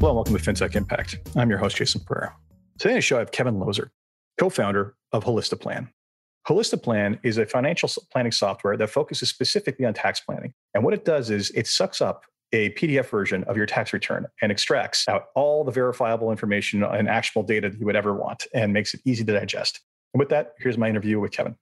Hello, and welcome to FinTech Impact. I'm your host, Jason Pereira. Today on the show, I have Kevin Lozer, co-founder of Holistiplan. Holistiplan is a financial planning software that focuses specifically on tax planning. And what it does is it sucks up a PDF version of your tax return and extracts out all the verifiable information and actionable data that you would ever want and makes it easy to digest. And with that, here's my interview with Kevin.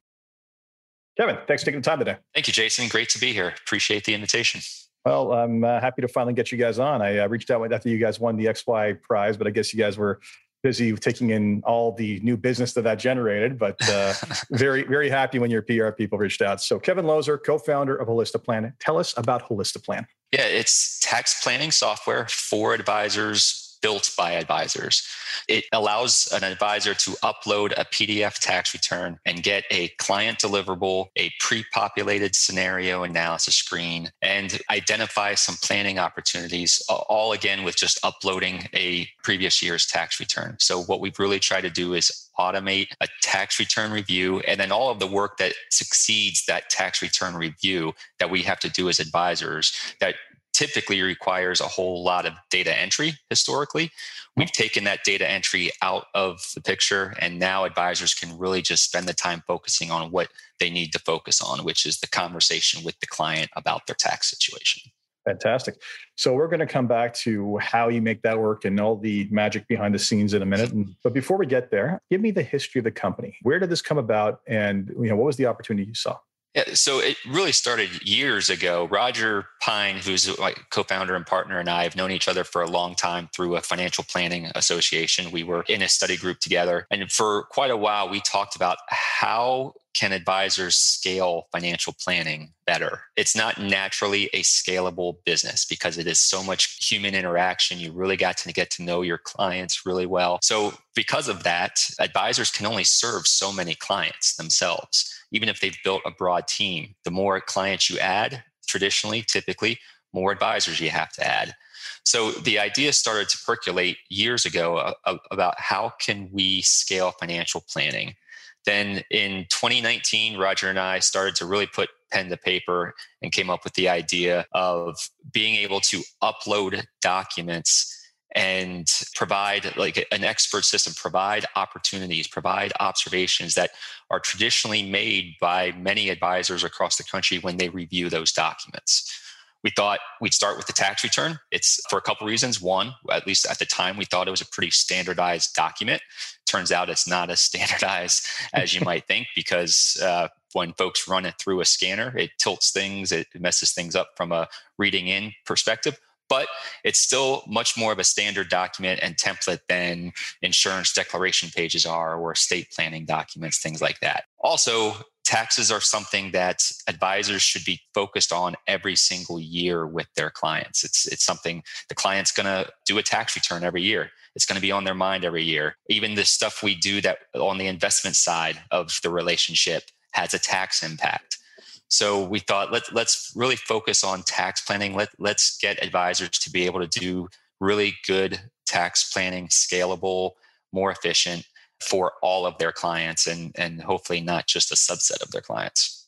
Kevin, thanks for taking the time today. Thank you, Jason. Great to be here. Appreciate the invitation. Well, I'm uh, happy to finally get you guys on. I uh, reached out after you guys won the XY prize, but I guess you guys were busy taking in all the new business that that generated. But uh, very, very happy when your PR people reached out. So, Kevin Lozer, co-founder of Holistiplan, tell us about Holistiplan. Yeah, it's tax planning software for advisors built by advisors. It allows an advisor to upload a PDF tax return and get a client deliverable, a pre populated scenario analysis screen, and identify some planning opportunities, all again with just uploading a previous year's tax return. So, what we've really tried to do is automate a tax return review and then all of the work that succeeds that tax return review that we have to do as advisors that typically requires a whole lot of data entry historically. We've taken that data entry out of the picture, and now advisors can really just spend the time focusing on what they need to focus on, which is the conversation with the client about their tax situation. Fantastic. So we're going to come back to how you make that work and all the magic behind the scenes in a minute. But before we get there, give me the history of the company. Where did this come about, and you know what was the opportunity you saw? Yeah, so it really started years ago. Roger Pine, who's my co-founder and partner, and I have known each other for a long time through a financial planning association. We were in a study group together, and for quite a while, we talked about how can advisors scale financial planning better? It's not naturally a scalable business because it is so much human interaction. You really got to get to know your clients really well. So, because of that, advisors can only serve so many clients themselves even if they've built a broad team, the more clients you add, traditionally, typically, more advisors you have to add. So the idea started to percolate years ago uh, uh, about how can we scale financial planning. Then in 2019, Roger and I started to really put pen to paper and came up with the idea of being able to upload documents and provide like an expert system provide opportunities provide observations that are traditionally made by many advisors across the country when they review those documents. We thought we'd start with the tax return. It's for a couple reasons. One at least at the time we thought it was a pretty standardized document. Turns out it's not as standardized as you might think because uh, when folks run it through a scanner it tilts things it messes things up from a reading in perspective but it's still much more of a standard document and template than insurance declaration pages are or estate planning documents, things like that. Also, taxes are something that advisors should be focused on every single year with their clients. It's it's something the client's going to do a tax return every year. It's going to be on their mind every year. Even the stuff we do that on the investment side of the relationship has a tax impact. So we thought let let's really focus on tax planning. Let let's get advisors to be able to do really good tax planning, scalable, more efficient for all of their clients and and hopefully not just a subset of their clients.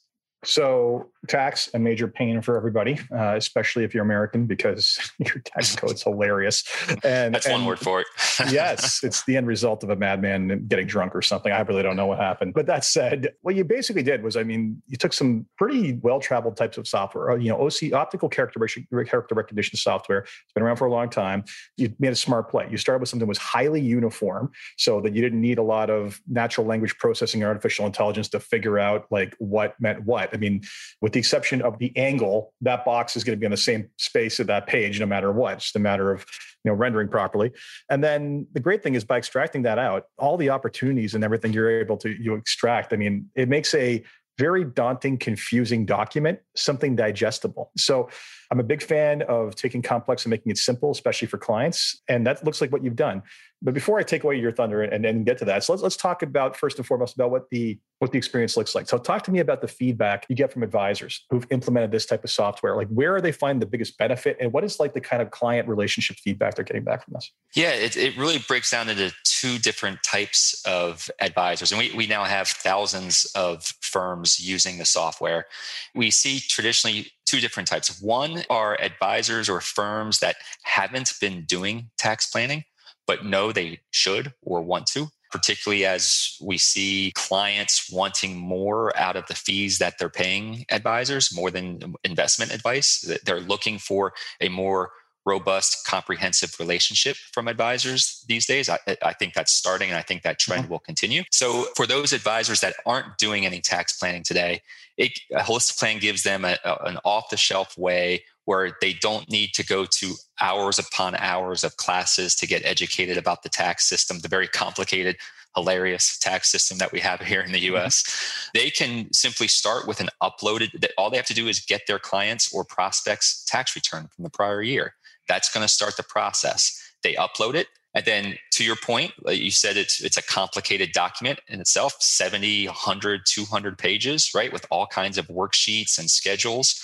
So tax a major pain for everybody, uh, especially if you're American, because your tax code's hilarious. And that's and one word for it. yes, it's the end result of a madman getting drunk or something. I really don't know what happened. But that said, what you basically did was, I mean, you took some pretty well-traveled types of software. Uh, you know, OC optical character character recognition software. It's been around for a long time. You made a smart play. You started with something that was highly uniform, so that you didn't need a lot of natural language processing or artificial intelligence to figure out like what meant what I mean, with the exception of the angle, that box is going to be in the same space of that page, no matter what. It's just a matter of you know rendering properly. And then the great thing is by extracting that out, all the opportunities and everything you're able to you extract. I mean, it makes a very daunting, confusing document something digestible. So I'm a big fan of taking complex and making it simple, especially for clients. And that looks like what you've done. But before I take away your thunder and, and get to that, so let's let's talk about first and foremost about what the what the experience looks like. So talk to me about the feedback you get from advisors who've implemented this type of software. Like where are they finding the biggest benefit and what is like the kind of client relationship feedback they're getting back from this? Yeah, it, it really breaks down into two different types of advisors. And we, we now have thousands of firms using the software. We see traditionally two different types. One are advisors or firms that haven't been doing tax planning, but know they should or want to particularly as we see clients wanting more out of the fees that they're paying advisors more than investment advice. They're looking for a more robust, comprehensive relationship from advisors these days. I, I, think that's starting and I think that trend mm-hmm. will continue. So, for those advisors that aren't doing any tax planning today, it, a Holistiplan gives them a, a, an off the shelf way where they don't need to go to hours upon hours of classes to get educated about the tax system, the very complicated hilarious tax system that we have here in the mm-hmm. US. They can simply start with an uploaded all they have to do is get their clients or prospects tax return from the prior year. That's going to start the process. They upload it and then to your point, you said it's it's a complicated document in itself, 70, 100, 200 pages, right? With all kinds of worksheets and schedules.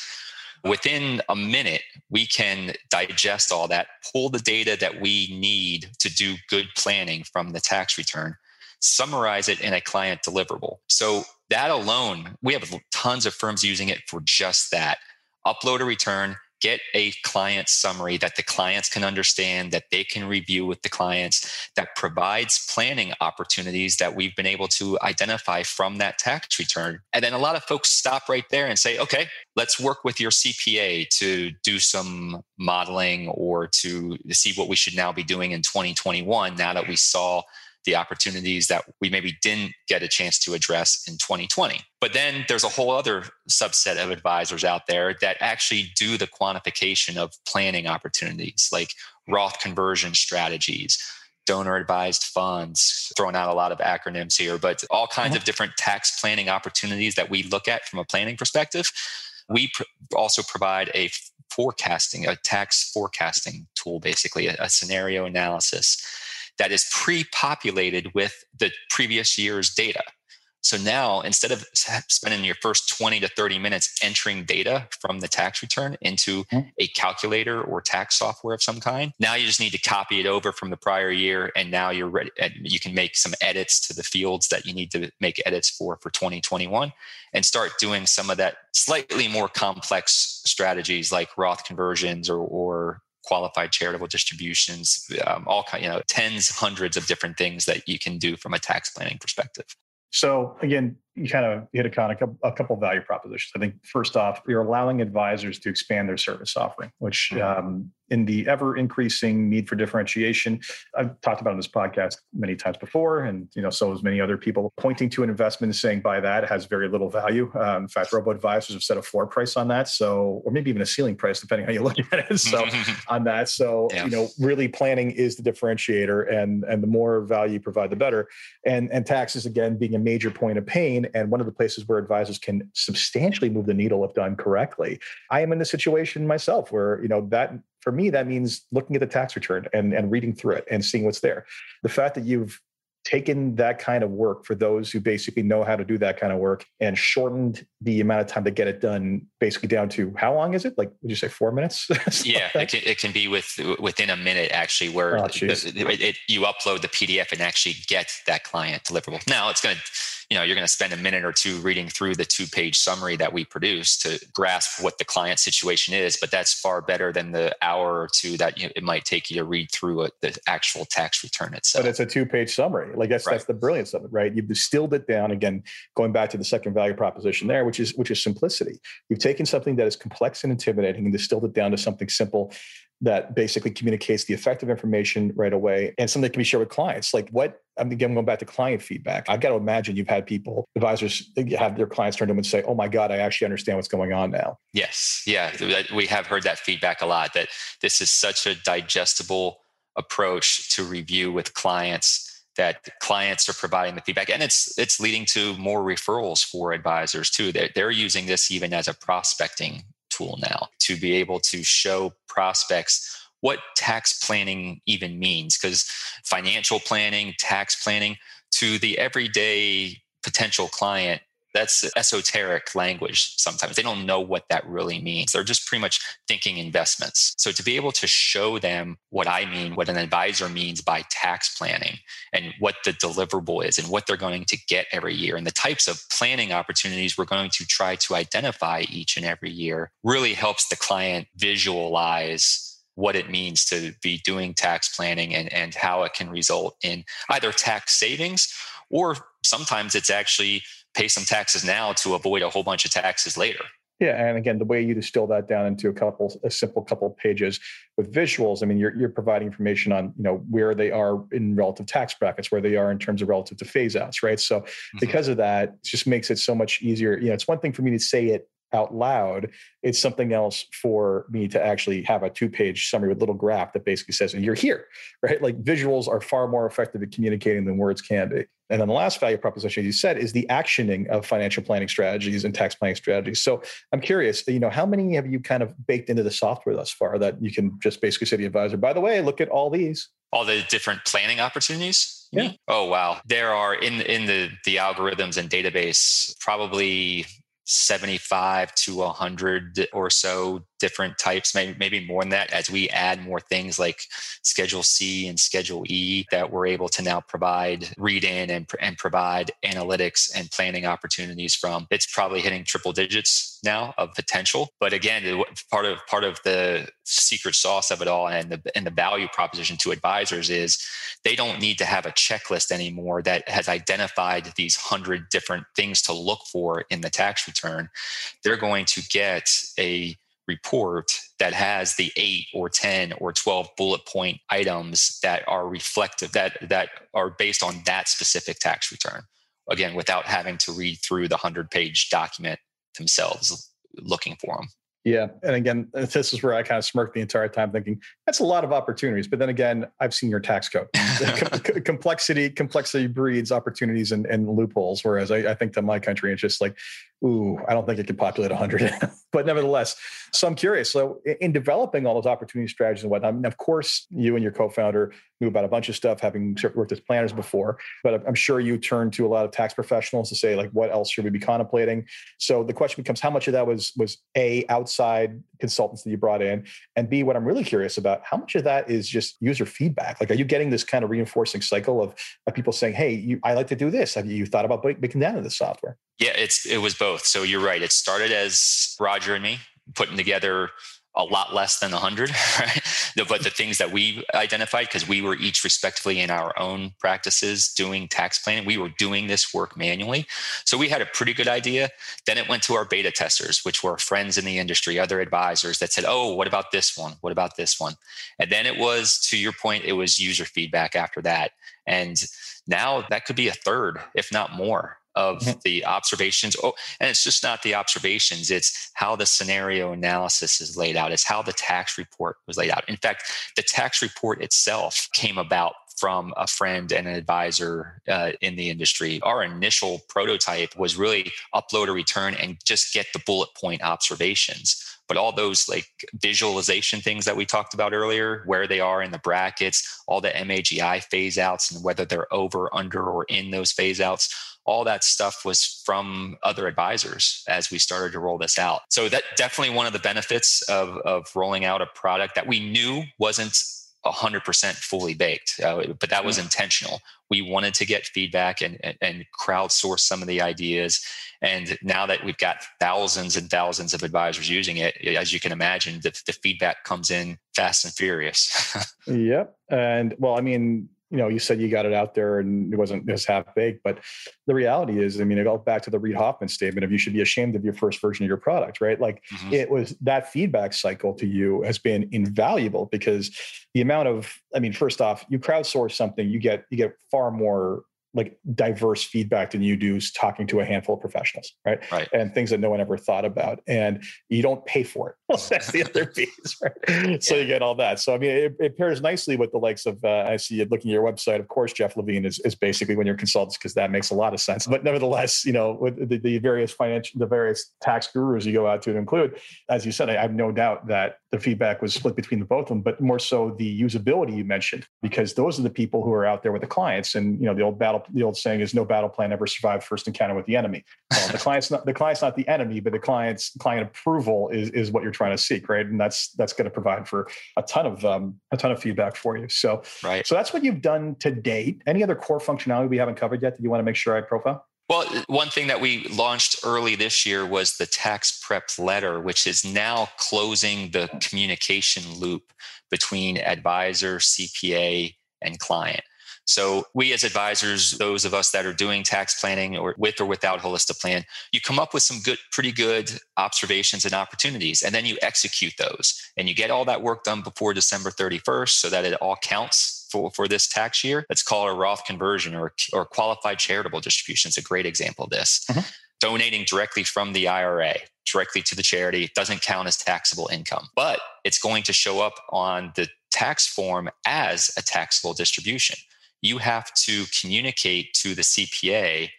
Within a minute, we can digest all that, pull the data that we need to do good planning from the tax return, summarize it in a client deliverable. So that alone, we have tons of firms using it for just that. Upload a return, get a client summary that the clients can understand, that they can review with the clients, that provides planning opportunities that we've been able to identify from that tax return. And then a lot of folks stop right there and say, okay, let's work with your CPA to do some modeling or to see what we should now be doing in 2021 now that we saw the opportunities that we maybe didn't get a chance to address in 2020. But then there's a whole other subset of advisors out there that actually do the quantification of planning opportunities like Roth conversion strategies, donor advised funds, throwing out a lot of acronyms here, but all kinds mm-hmm. of different tax planning opportunities that we look at from a planning perspective. We pr- also provide a forecasting, a tax forecasting tool, basically, a, a scenario analysis that is pre populated with the previous year's data. So now instead of spending your first 20 to 30 minutes entering data from the tax return into mm-hmm. a calculator or tax software of some kind, now you just need to copy it over from the prior year. And now you're ready. You can make some edits to the fields that you need to make edits for for 2021 and start doing some of that slightly more complex strategies like Roth conversions or, or qualified charitable distributions, um, all kind, you know, tens, hundreds of different things that you can do from a tax planning perspective. So again, you kind of hit a, a couple value propositions. I think first off, you're allowing advisors to expand their service offering, which mm-hmm. um, in the ever increasing need for differentiation, I've talked about on this podcast many times before, and you know, so as many other people pointing to an investment and saying buy that has very little value. Um, in fact, robo advisors have set a floor price on that, so or maybe even a ceiling price, depending how you look at it. So on that, so yeah. you know, really planning is the differentiator, and and the more value you provide, the better. And and taxes again being a major point of pain and one of the places where advisors can substantially move the needle if done correctly. I am in the situation myself where, you know, that for me, that means looking at the tax return and, and reading through it and seeing what's there. The fact that you've taken that kind of work for those who basically know how to do that kind of work and shortened the amount of time to get it done basically down to how long is it like would you say four minutes yeah it can, it can be with within a minute actually where oh, it, it, you upload the pdf and actually get that client deliverable now it's going to you know you're going to spend a minute or two reading through the two page summary that we produce to grasp what the client situation is but that's far better than the hour or two that you know, it might take you to read through a, the actual tax return itself. But it's a two page summary. Like that's right. that's the brilliance of it right? You've distilled it down again going back to the second value proposition there which is which is simplicity. You've taken something that is complex and intimidating and distilled it down to something simple that basically communicates the effective information right away and something that can be shared with clients. Like what, I'm again going back to client feedback. I've got to imagine you've had people, advisors have their clients turn to them and say, Oh my God, I actually understand what's going on now. Yes. Yeah. We have heard that feedback a lot that this is such a digestible approach to review with clients that clients are providing the feedback and it's it's leading to more referrals for advisors too they're, they're using this even as a prospecting tool now to be able to show prospects what tax planning even means because financial planning tax planning to the everyday potential client that's esoteric language sometimes. They don't know what that really means. They're just pretty much thinking investments. So to be able to show them what I mean, what an advisor means by tax planning and what the deliverable is and what they're going to get every year and the types of planning opportunities we're going to try to identify each and every year really helps the client visualize what it means to be doing tax planning and, and how it can result in either tax savings or sometimes it's actually pay some taxes now to avoid a whole bunch of taxes later. Yeah, and again, the way you distill that down into a couple, a simple couple of pages with visuals. I mean, you're you're providing information on you know where they are in relative tax brackets, where they are in terms of relative to phase outs, right? So mm-hmm. because of that, it just makes it so much easier. You know, it's one thing for me to say it out loud. It's something else for me to actually have a two page summary with little graph that basically says, and you're here, right? Like visuals are far more effective at communicating than words can be. And then the last value proposition, you said, is the actioning of financial planning strategies and tax planning strategies. So I'm curious, you know, how many have you kind of baked into the software thus far that you can just basically say to the advisor, by the way, look at all these? All the different planning opportunities? Yeah. Oh wow. There are in in the the algorithms and database probably 75 to 100 or so different types, maybe, maybe more than that, as we add more things like Schedule C and Schedule E that we're able to now provide read in and, and provide analytics and planning opportunities from. It's probably hitting triple digits now of potential. But again, part of part of the secret sauce of it all and the and the value proposition to advisors is they don't need to have a checklist anymore that has identified these hundred different things to look for in the tax return. They're going to get a report that has the eight or 10 or 12 bullet point items that are reflective that that are based on that specific tax return again without having to read through the 100 page document themselves looking for them yeah. And again, this is where I kind of smirked the entire time thinking that's a lot of opportunities. But then again, I've seen your tax code. complexity, complexity breeds opportunities and, and loopholes. Whereas I, I, think that my country is just like, ooh, I don't think it could populate 100. but nevertheless, so I'm curious. So in developing all those opportunity strategies and whatnot, I mean, of course, you and your co-founder knew about a bunch of stuff, having worked as planners before. But I'm sure you turned to a lot of tax professionals to say, like, what else should we be contemplating? So the question becomes, how much of that was was a outside consultants that you brought in, and b what I'm really curious about, how much of that is just user feedback? Like, are you getting this kind of reinforcing cycle of, of people saying, hey, you, I like to do this. Have you thought about breaking down into the software? Yeah, it's it was both. So you're right. It started as Roger and me putting together a lot less than 100 right? But the things that we identified because we were each respectively in our own practices doing tax planning. We were doing this work manually. So we had a pretty good idea. Then it went to our beta testers which were friends in the industry other advisors that said oh what about this one? What about this one? And then it was to your point it was user feedback after that. And now that could be a third if not more of mm-hmm. the observations. Oh, and it's just not the observations, it's how the scenario analysis is laid out, it's how the tax report was laid out. In fact, the tax report itself came about from a friend and an advisor uh, in the industry. Our initial prototype was really upload a return and just get the bullet point observations. But all those like visualization things that we talked about earlier, where they are in the brackets, all the MAGI phase outs and whether they're over, under, or in those phase outs, all that stuff was from other advisors as we started to roll this out. So that definitely one of the benefits of, of rolling out a product that we knew wasn't 100% fully baked, uh, but that was intentional. We wanted to get feedback and, and, and crowdsource some of the ideas. And now that we've got thousands and thousands of advisors using it, as you can imagine, the, the feedback comes in fast and furious. yep. And well, I mean, you know, you said you got it out there and it wasn't just half baked, but the reality is, I mean, it goes back to the Reid Hoffman statement of you should be ashamed of your first version of your product, right? Like mm-hmm. it was that feedback cycle to you has been invaluable because the amount of, I mean, first off, you crowdsource something, you get you get far more like diverse feedback than you do talking to a handful of professionals, right? Right. And things that no one ever thought about, and you don't pay for it. Well, that's the other piece, right? So you get all that. So I mean, it, it pairs nicely with the likes of uh, I see it looking at your website. Of course, Jeff Levine is, is basically when you're consultants because that makes a lot of sense. But nevertheless, you know, with the, the various financial, the various tax gurus you go out to include, as you said, I, I have no doubt that the feedback was split between the both of them, but more so the usability you mentioned, because those are the people who are out there with the clients and you know the old battle the old saying is no battle plan ever survived first encounter with the enemy. Well, the client's not the client's not the enemy, but the client's client approval is is what you're trying to seek, right? And that's that's going to provide for a ton of um, a ton of feedback for you. So right. So that's what you've done to date. Any other core functionality we haven't covered yet that you want to make sure I profile? Well, one thing that we launched early this year was the tax prep letter, which is now closing the communication loop between advisor, CPA, and client. So we as advisors, those of us that are doing tax planning or with or without Holistiplan, you come up with some good, pretty good observations and opportunities, and then you execute those. And you get all that work done before December 31st so that it all counts for, for this tax year. Let's call it a Roth conversion or, or qualified charitable distribution. It's a great example of this. Mm-hmm. Donating directly from the IRA directly to the charity doesn't count as taxable income, but it's going to show up on the tax form as a taxable distribution you have to communicate to the CPA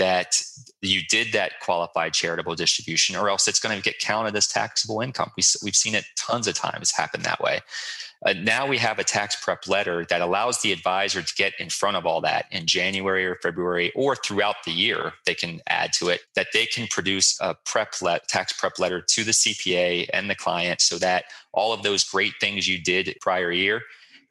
that you did that qualified charitable distribution, or else it's going to get counted as taxable income. We, have seen it tons of times happen that way. Uh, now we have a tax prep letter that allows the advisor to get in front of all that in January or February or throughout the year. They can add to it that they can produce a prep let, tax prep letter to the CPA and the client so that all of those great things you did prior year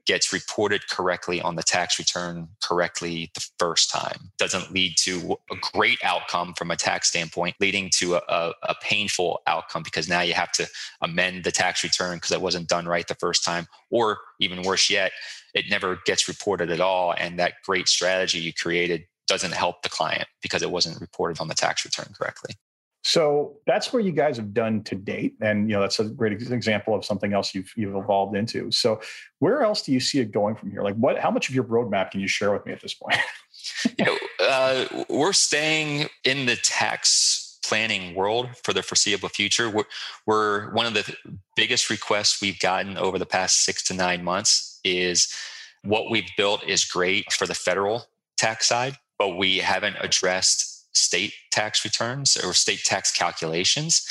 gets reported correctly on the tax return correctly the first time. Doesn't lead to a great outcome from a tax standpoint leading to a, a, a painful outcome because now you have to amend the tax return because it wasn't done right the first time or even worse yet it never gets reported at all and that great strategy you created doesn't help the client because it wasn't reported on the tax return correctly so that's where you guys have done to date, and you know that's a great example of something else you've you've evolved into. So where else do you see it going from here? Like what? How much of your roadmap can you share with me at this point? you know, uh, we're staying in the tax planning world for the foreseeable future. We're, we're one of the biggest requests we've gotten over the past six to nine months is what we've built is great for the federal tax side, but we haven't addressed state tax returns or state tax calculations.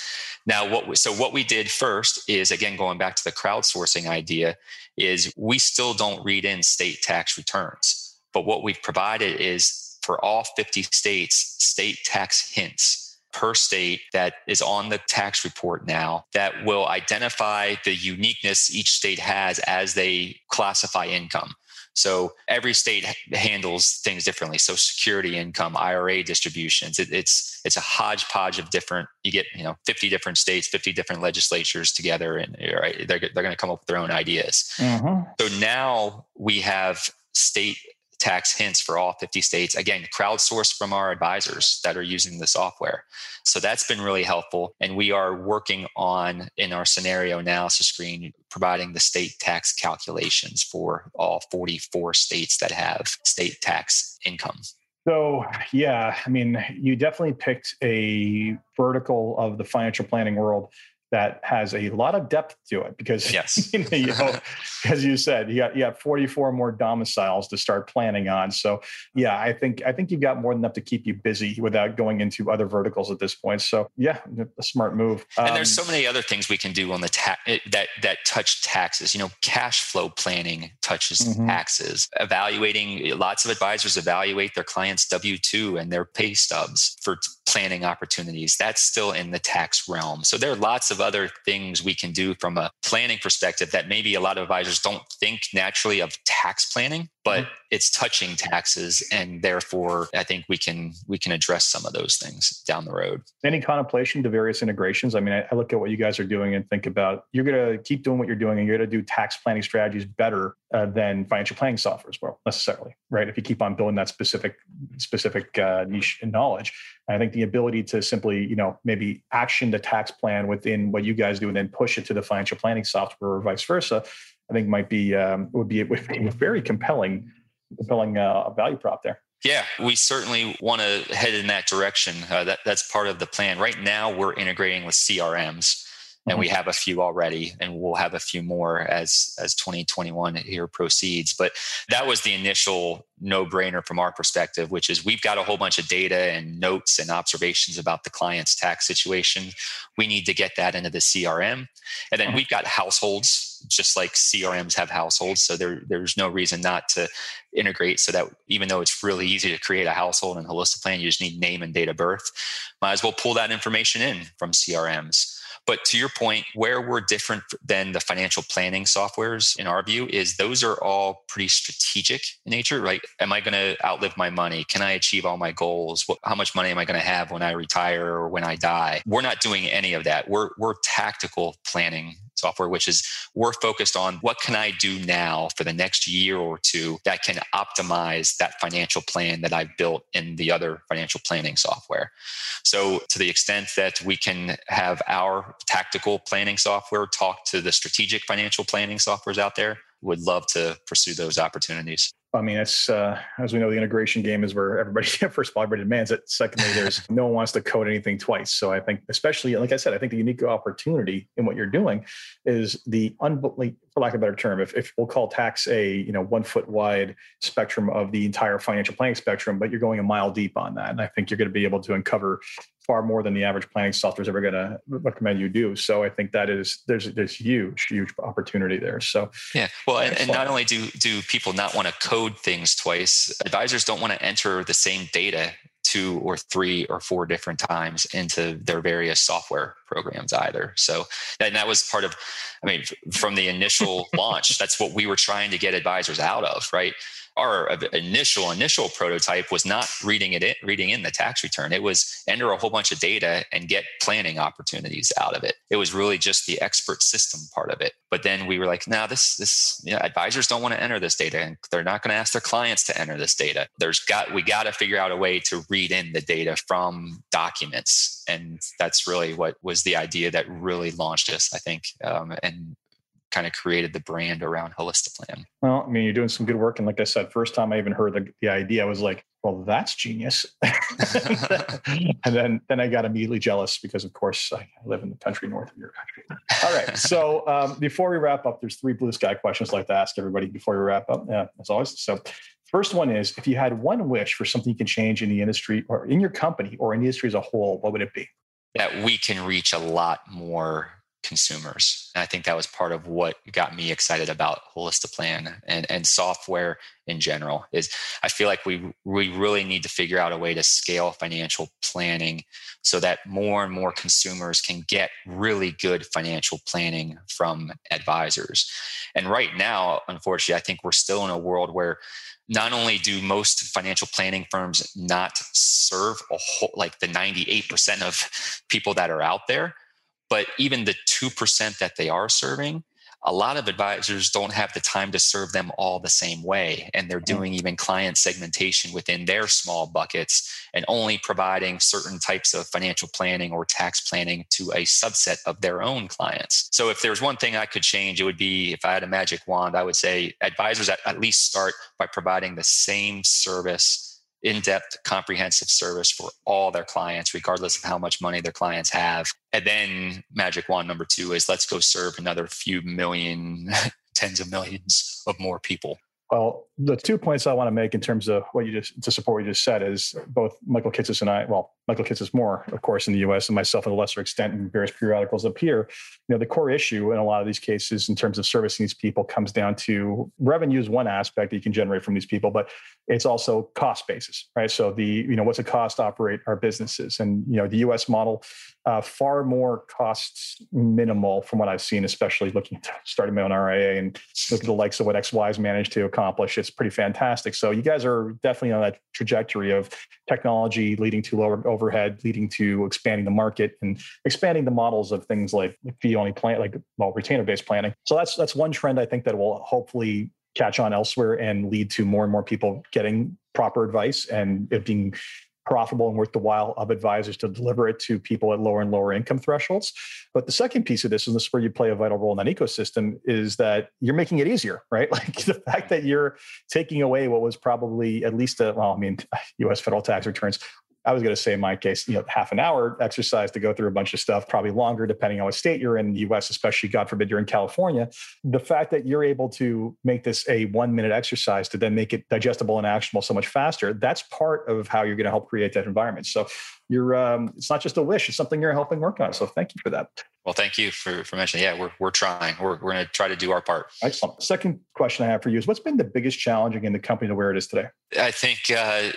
Now, what we, so what we did first is again going back to the crowdsourcing idea is we still don't read in state tax returns, but what we've provided is for all 50 states state tax hints per state that is on the tax report now that will identify the uniqueness each state has as they classify income. So every state handles things differently. So security income, IRA distributions, it, it's it's a hodgepodge of different. You get you know 50 different states, 50 different legislatures together, and right, they're they're going to come up with their own ideas. Mm-hmm. So now we have state tax hints for all 50 states. Again, crowdsourced from our advisors that are using the software. So that's been really helpful. And we are working on, in our scenario analysis screen, providing the state tax calculations for all 44 states that have state tax income. So, yeah, I mean, you definitely picked a vertical of the financial planning world that has a lot of depth to it because yes. you know, as you said you got you got 44 more domiciles to start planning on. So yeah i think i think you've got more than enough to keep you busy without going into other verticals at this point. So yeah a smart move. Um, and there's um, so many other things we can do on the tax that that touch taxes. You know cash flow planning touches mm-hmm. taxes. Evaluating lots of advisors evaluate their clients w2 and their pay stubs for planning opportunities. That's still in the tax realm. So there are lots of of other things we can do from a planning perspective that maybe a lot of advisors don't think naturally of tax planning but mm-hmm. it's touching taxes and therefore i think we can we can address some of those things down the road. Any contemplation to various integrations? I mean i, I look at what you guys are doing and think about you're going to keep doing what you're doing and you're going to do tax planning strategies better uh, than financial planning software as well necessarily right? If you keep on building that specific specific uh, niche and knowledge I think the ability to simply, you know, maybe action the tax plan within what you guys do and then push it to the financial planning software or vice versa, I think might be um, would be, would be a very compelling compelling uh, value prop there. Yeah, we certainly want to head in that direction. Uh, that that's part of the plan. Right now, we're integrating with CRMs and we mm-hmm. have a few already and we'll have a few more as as 2021 here proceeds. But that was the initial no brainer from our perspective which is we've got a whole bunch of data and notes and observations about the client's tax situation. We need to get that into the crm and then mm-hmm. we've got households just like crms have households. So there, there's no reason not to integrate so that even though it's really easy to create a household and Holistiplan you just need name and date of birth. Might as well pull that information in from crms but to your point, where we're different than the financial planning softwares, in our view, is those are all pretty strategic in nature, right? Am I going to outlive my money? Can I achieve all my goals? What, how much money am I going to have when I retire or when I die? We're not doing any of that. We're, we're tactical planning software, which is we're focused on what can I do now for the next year or two that can optimize that financial plan that I've built in the other financial planning software. So, to the extent that we can have our tactical planning software talk to the strategic financial planning softwares out there, would love to pursue those opportunities. I mean, it's uh, as we know, the integration game is where everybody first of all everybody demands it. Secondly, there's no one wants to code anything twice. So I think, especially like I said, I think the unique opportunity in what you're doing is the unbelievable, for lack of a better term, if, if we'll call tax a you know one foot wide spectrum of the entire financial planning spectrum, but you're going a mile deep on that, and I think you're going to be able to uncover far more than the average planning software is ever going to recommend you do. So I think that is there's there's huge huge opportunity there. So yeah, well, and, and not only do do people not want to code things twice, advisors don't want to enter the same data two or three or four different times into their various software programs either. So, and that was part of, I mean, from the initial launch, that's what we were trying to get advisors out of, right? Our initial initial prototype was not reading it in, reading in the tax return. It was enter a whole bunch of data and get planning opportunities out of it. It was really just the expert system part of it. But then we were like, now this this you know, advisors don't want to enter this data, and they're not going to ask their clients to enter this data. There's got we got to figure out a way to read in the data from documents, and that's really what was the idea that really launched us, I think. Um, and kind of created the brand around Holistiplan. Well, I mean, you're doing some good work. And like I said, first time I even heard the, the idea, I was like, well, that's genius. and then, then I got immediately jealous because of course I live in the country north of your country. All right. so um, before we wrap up, there's three blue sky questions I'd like to ask everybody before we wrap up. Yeah, as always. So first one is if you had one wish for something you can change in the industry or in your company or in the industry as a whole, what would it be? That we can reach a lot more consumers. And I think that was part of what got me excited about Holistiplan and, and software in general is I feel like we we really need to figure out a way to scale financial planning so that more and more consumers can get really good financial planning from advisors. And right now, unfortunately, I think we're still in a world where not only do most financial planning firms not serve a whole like the 98% of people that are out there but even the 2% that they are serving, a lot of advisors don't have the time to serve them all the same way. And they're doing even client segmentation within their small buckets and only providing certain types of financial planning or tax planning to a subset of their own clients. So, if there's one thing I could change, it would be if I had a magic wand, I would say advisors at, at least start by providing the same service in-depth comprehensive service for all their clients regardless of how much money their clients have. And then magic wand number two is let's go serve another few million tens of millions of more people. Well, the two points I want to make in terms of what you just to support what you just said is both Michael Kitces and I, well, Michael Kitces more, of course, in the US and myself at a lesser extent in various periodicals up here. You know, the core issue in a lot of these cases in terms of servicing these people comes down to revenue is one aspect that you can generate from these people, but it's also cost basis, right? So the, you know, what's it cost to operate our businesses? And, you know, the US model, uh, far more cost minimal from what I've seen, especially looking starting my own RIA and look at the likes of what XY's managed to accomplish. It's pretty fantastic. So you guys are definitely on that trajectory of technology leading to lower overhead, leading to expanding the market and expanding the models of things like fee only plan, like well, retainer based planning. So that's that's one trend I think that will hopefully catch on elsewhere and lead to more and more people getting proper advice and it being profitable and worth the while of advisors to deliver it to people at lower and lower income thresholds. But the second piece of this, and this is where you play a vital role in that ecosystem, is that you're making it easier, right? Like the fact that you're taking away what was probably at least a, well, I mean, US federal tax returns I was going to say in my case, you know, half an hour exercise to go through a bunch of stuff, probably longer depending on what state you're in the US, especially God forbid you're in California. The fact that you're able to make this a one minute exercise to then make it digestible and actionable so much faster, that's part of how you're going to help create that environment. So you're um, it's not just a wish, it's something you're helping work on. So thank you for that. Well, thank you for, for mentioning. Yeah, we're, we're trying. We're, we're going to try to do our part. Excellent. Second question I have for you is what's been the biggest challenge in the company to where it is today? I think uh,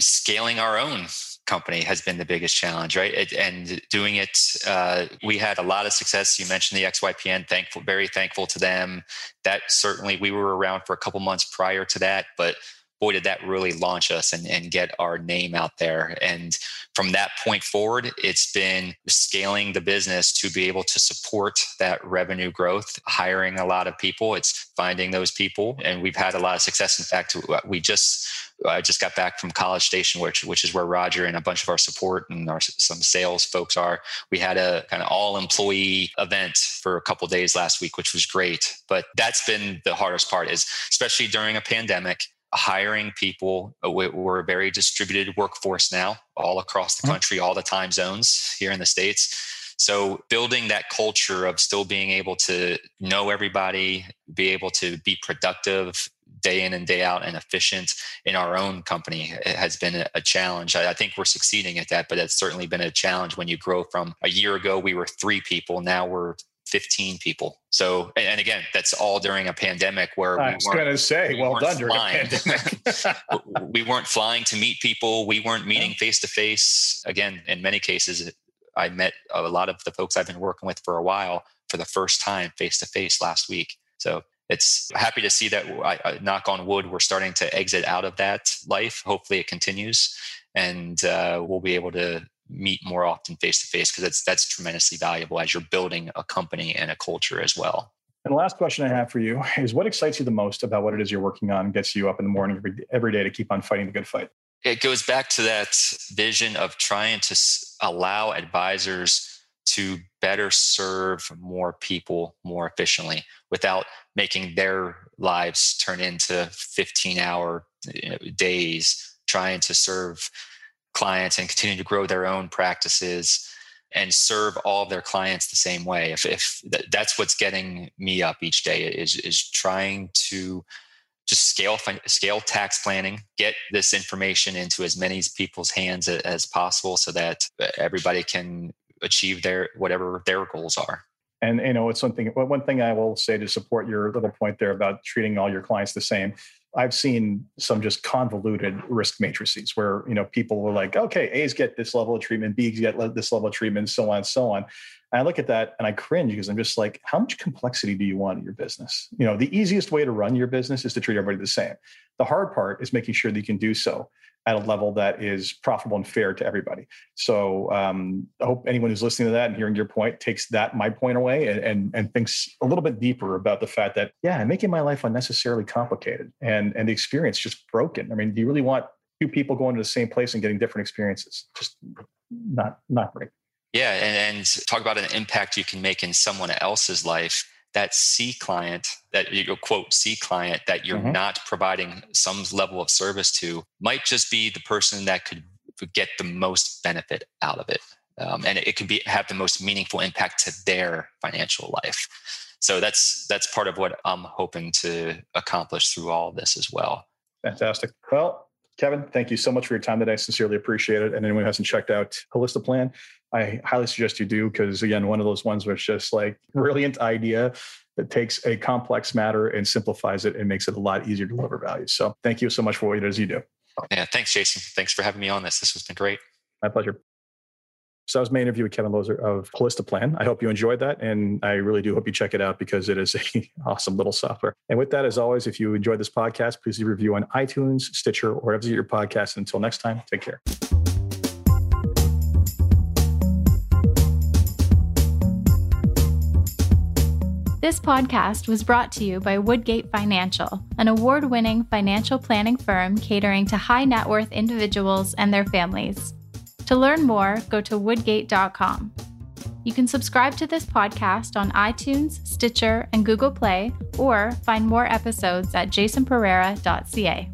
scaling our own company has been the biggest challenge, right? It, and doing it, uh, we had a lot of success. You mentioned the XYPN, thankful, very thankful to them. That certainly we were around for a couple months prior to that, but boy, did that really launch us and, and get our name out there. And from that point forward, it's been scaling the business to be able to support that revenue growth, hiring a lot of people. It's finding those people. And we've had a lot of success. In fact, we just I just got back from College Station, which which is where Roger and a bunch of our support and our some sales folks are. We had a kind of all employee event for a couple days last week, which was great. But that's been the hardest part, is especially during a pandemic hiring people. Uh, we're a very distributed workforce now, all across the mm-hmm. country, all the time zones here in the States. So, building that culture of still being able to know everybody, be able to be productive day in and day out and efficient in our own company has been a challenge. I think we're succeeding at that, but it's certainly been a challenge when you grow from a year ago, we were three people, now we're 15 people. So, and again, that's all during a pandemic where I was going to say, we well done during flying. a pandemic. we weren't flying to meet people. We weren't meeting face to face. Again, in many cases, I met a lot of the folks I've been working with for a while for the first time face to face last week. So it's happy to see that I, I, knock on wood, we're starting to exit out of that life. Hopefully it continues and uh, we'll be able to meet more often face to face because that's that's tremendously valuable as you're building a company and a culture as well. And the last question I have for you is what excites you the most about what it is you're working on gets you up in the morning every, every day to keep on fighting the good fight? It goes back to that vision of trying to allow advisors to better serve more people more efficiently without making their lives turn into 15 hour days trying to serve clients and continue to grow their own practices and serve all of their clients the same way. If, if that's what's getting me up each day is, is trying to just scale scale tax planning, get this information into as many people's hands as possible so that everybody can achieve their whatever their goals are. And you know, it's something. One thing I will say to support your little point there about treating all your clients the same I've seen some just convoluted risk matrices where you know people were like, okay, A's get this level of treatment, B's get this level of treatment, so on and so on. And I look at that and I cringe because I'm just like, how much complexity do you want in your business? You know, the easiest way to run your business is to treat everybody the same. The hard part is making sure that you can do so at a level that is profitable and fair to everybody. So um, I hope anyone who's listening to that and hearing your point takes that my point away and, and and thinks a little bit deeper about the fact that yeah, I'm making my life unnecessarily complicated and and the experience just broken. I mean, do you really want two people going to the same place and getting different experiences? Just not not great. Yeah, and, and talk about an impact you can make in someone else's life that C client that you quote C client that you're mm-hmm. not providing some level of service to might just be the person that could get the most benefit out of it. Um, and it could be have the most meaningful impact to their financial life. So that's that's part of what I'm hoping to accomplish through all of this as well. Fantastic. Well, Kevin, thank you so much for your time today. I sincerely appreciate it. And anyone who hasn't checked out Holistiplan, I highly suggest you do because again, one of those ones where it's just like brilliant idea that takes a complex matter and simplifies it and makes it a lot easier to deliver value. So thank you so much for what it is you do. Yeah, thanks, Jason. Thanks for having me on this. This has been great. My pleasure. So that was my interview with Kevin Lozer of Holistiplan. I hope you enjoyed that. And I really do hope you check it out because it is a awesome little software. And with that, as always, if you enjoyed this podcast, please leave a review on iTunes, Stitcher, or wherever you get your podcast. Until next time, take care. This podcast was brought to you by Woodgate Financial, an award winning financial planning firm catering to high net worth individuals and their families. To learn more, go to woodgate.com. You can subscribe to this podcast on iTunes, Stitcher, and Google Play, or find more episodes at jasonpereira.ca.